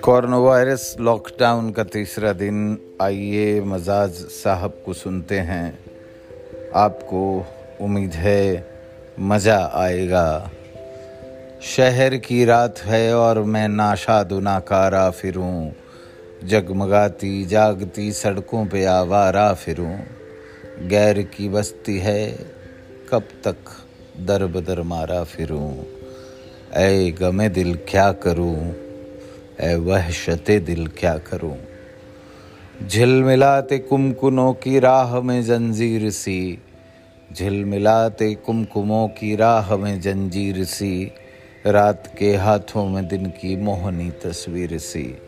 Corona virus lockdown का तीसरा दिन। आइए मजाज साहब को सुनते हैं। आपको उम्मीद है मज़ा आएगा। शहर की रात है और मैं नाशाद नाकारा फिरूं। जगमगाती जागती सड़कों पे आवारा फिरूं। गैर की बस्ती है कब तक दर बदर मारा फिरूं। ऐ गमे दिल क्या करूँ? ऐ वह वहशते दिल क्या करूँ? झिलमिलाते कुमकुनों की राह में जंजीर सी। झिलमिलाते कुमकुमों की राह में जंजीर सी। रात के हाथों में दिन की मोहनी तस्वीर सी।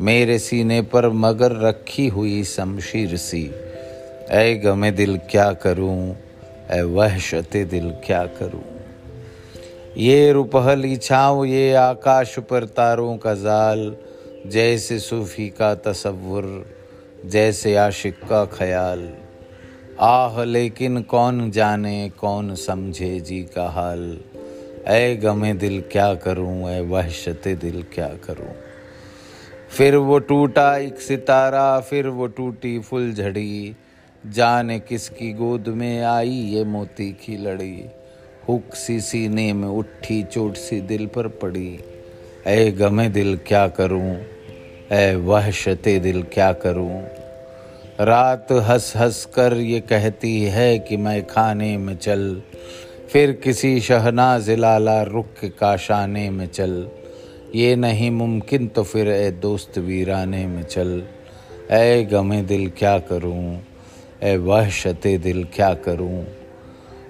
मेरे सीने पर मगर रखी हुई शमशीर सी। ऐ गमे दिल क्या करूँ? ऐ वहशते दिल क्या करूँ? ये रुपहली छाँव ये आकाश पर तारों का जाल, जैसे सूफी का तसव्वुर, जैसे आशिक का ख्याल। आह, लेकिन कौन जाने, कौन समझे जी का हाल? ऐ गमे दिल क्या करूँ ऐ वहशत दिल क्या करूँ? फिर वो टूटा एक सितारा, फिर वो टूटी फुल झड़ी जाने किसकी गोद में आई ये मोती की लड़ी। हुक सी सीने में उठी, चोट सी दिल पर पड़ी। ऐ गमे दिल क्या करूँ? ऐ वहशते दिल क्या करूँ? रात हंस हंस कर ये कहती है कि मैं खाने में चल। फिर किसी शहनाज लाला रुख काशाने में चल। ये नहीं मुमकिन तो फिर ए दोस्त वीराने में चल। ऐ गमे दिल क्या करूँ? ऐ वहशते दिल क्या करूँ?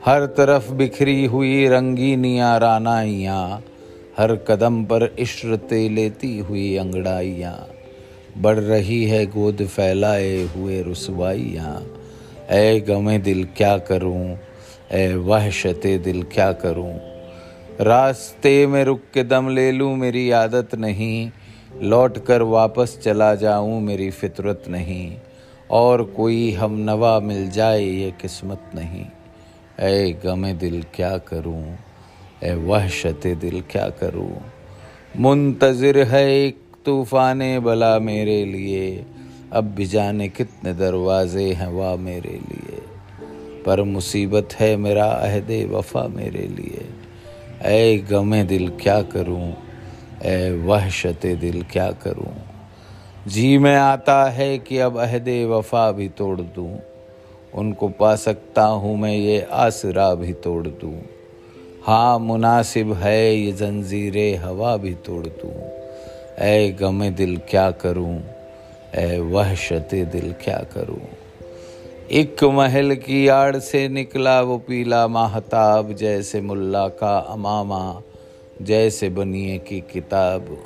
हर तरफ़ बिखरी हुई रंगीनियाँ रानाइयाँ, हर कदम पर इश्रते लेती हुई अंगड़ाइयाँ। बढ़ रही है गोद फैलाए हुए रसवाइयाँ। ऐ गमे दिल क्या करूँ? ऐ वहशते दिल क्या करूँ? रास्ते में रुक के दम ले लूँ मेरी आदत नहीं, लौट कर वापस चला जाऊँ मेरी फितरत नहीं। और कोई हम नवा मिल जाए, ये किस्मत नहीं। ऐ गमे दिल क्या करूँ? ऐ वहशत दिल क्या करूँ? मुंतज़िर है एक तूफ़ान बला मेरे लिए। अब भी जाने कितने दरवाजे हैं वाह मेरे लिए। पर मुसीबत है मेरा अहद वफा मेरे लिए। ऐ गमे दिल क्या करूँ? ऐ वहशत दिल क्या करूँ? जी में आता है कि अब अहद वफा भी तोड़ दूँ। उनको पा सकता हूँ मैं ये आसरा भी तोड़ दूँ। हाँ मुनासिब है ये जंजीर हवा भी तोड़ दूँ। ऐ गमे दिल क्या करूँ? ऐ वहशत दिल क्या करूँ? एक महल की आड़ से निकला वो पीला माहताब, जैसे मुल्ला का अमामा, जैसे बनिए की किताब।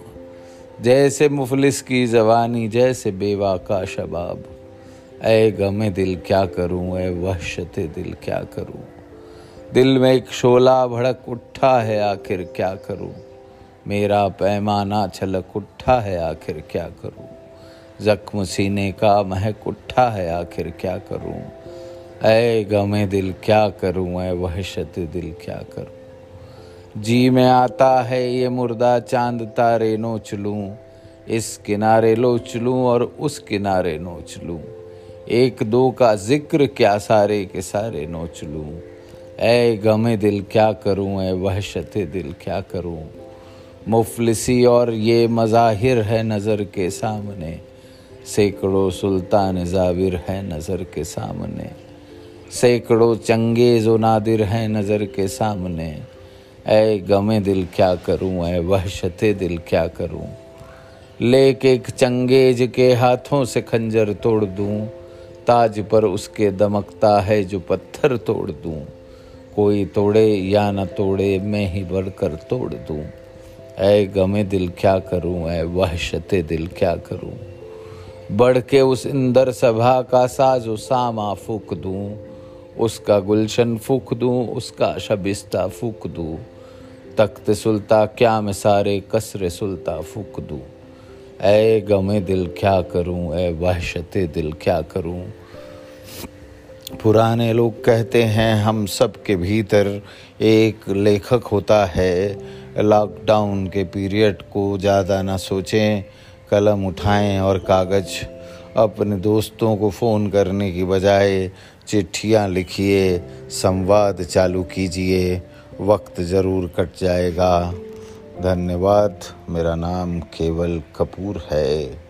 जैसे मुफलिस की जवानी, जैसे बेवा का शबाब। ऐ गमे दिल क्या करूँ, ऐ वहशत दिल क्या करूँ? दिल में एक शोला भड़क उठा है, आखिर क्या करूँ? मेरा पैमाना छलक उठा है, आखिर क्या करूँ? जख्म सीने का महक उठा है, आखिर क्या करूँ? ऐ गमे दिल क्या करूँ, ऐ वहशत दिल क्या करूँ? जी में आता है ये मुर्दा चाँद तारे नोच लूँ। इस किनारे लोच लूँ और उस किनारे नोच लूँ। एक दो का ज़िक्र क्या सारे के सारे नोच लूँ। ऐ गमे दिल क्या करूँ, ऐ वहशत दिल क्या करूँ। मुफलिसी और ये मज़ाहिर है नज़र के सामने। सैकड़ों सुल्तान जाविर है नज़र के सामने। सैकड़ों चंगेज नादिर हैं नज़र के सामने। ऐ गमे दिल क्या करूँ, ऐ वहशत दिल क्या करूँ? लेके एक चंगेज के हाथों से खंजर तोड़ दूँ, ताज पर उसके दमकता है जो पत्थर तोड़ दूँ। कोई तोड़े या न तोड़े, मैं ही बढ़कर तोड़ दूँ। ऐ गमे दिल क्या करूँ, ऐ वहशत दिल क्या करूँ? बढ़ के उस इंदर सभा का साजो सामा फूक दूँ, उसका गुलशन फूक दूँ, उसका शबिस्ता फूक दूँ। तख्त सुलता, क्या मैं सारे कसरे सुल्ता फूक दूँ? ऐ गमे दिल क्या करूँ? ऐ वहशत दिल क्या करूँ? पुराने लोग कहते हैं, हम सब के भीतर एक लेखक होता है। लॉकडाउन के पीरियड को ज़्यादा ना सोचें, कलम उठाएँ और कागज़ अपने दोस्तों को फ़ोन करने की बजाय चिट्ठियाँ लिखिए, संवाद चालू कीजिए। वक्त ज़रूर कट जाएगा। धन्यवाद। मेरा नाम केवल कपूर है।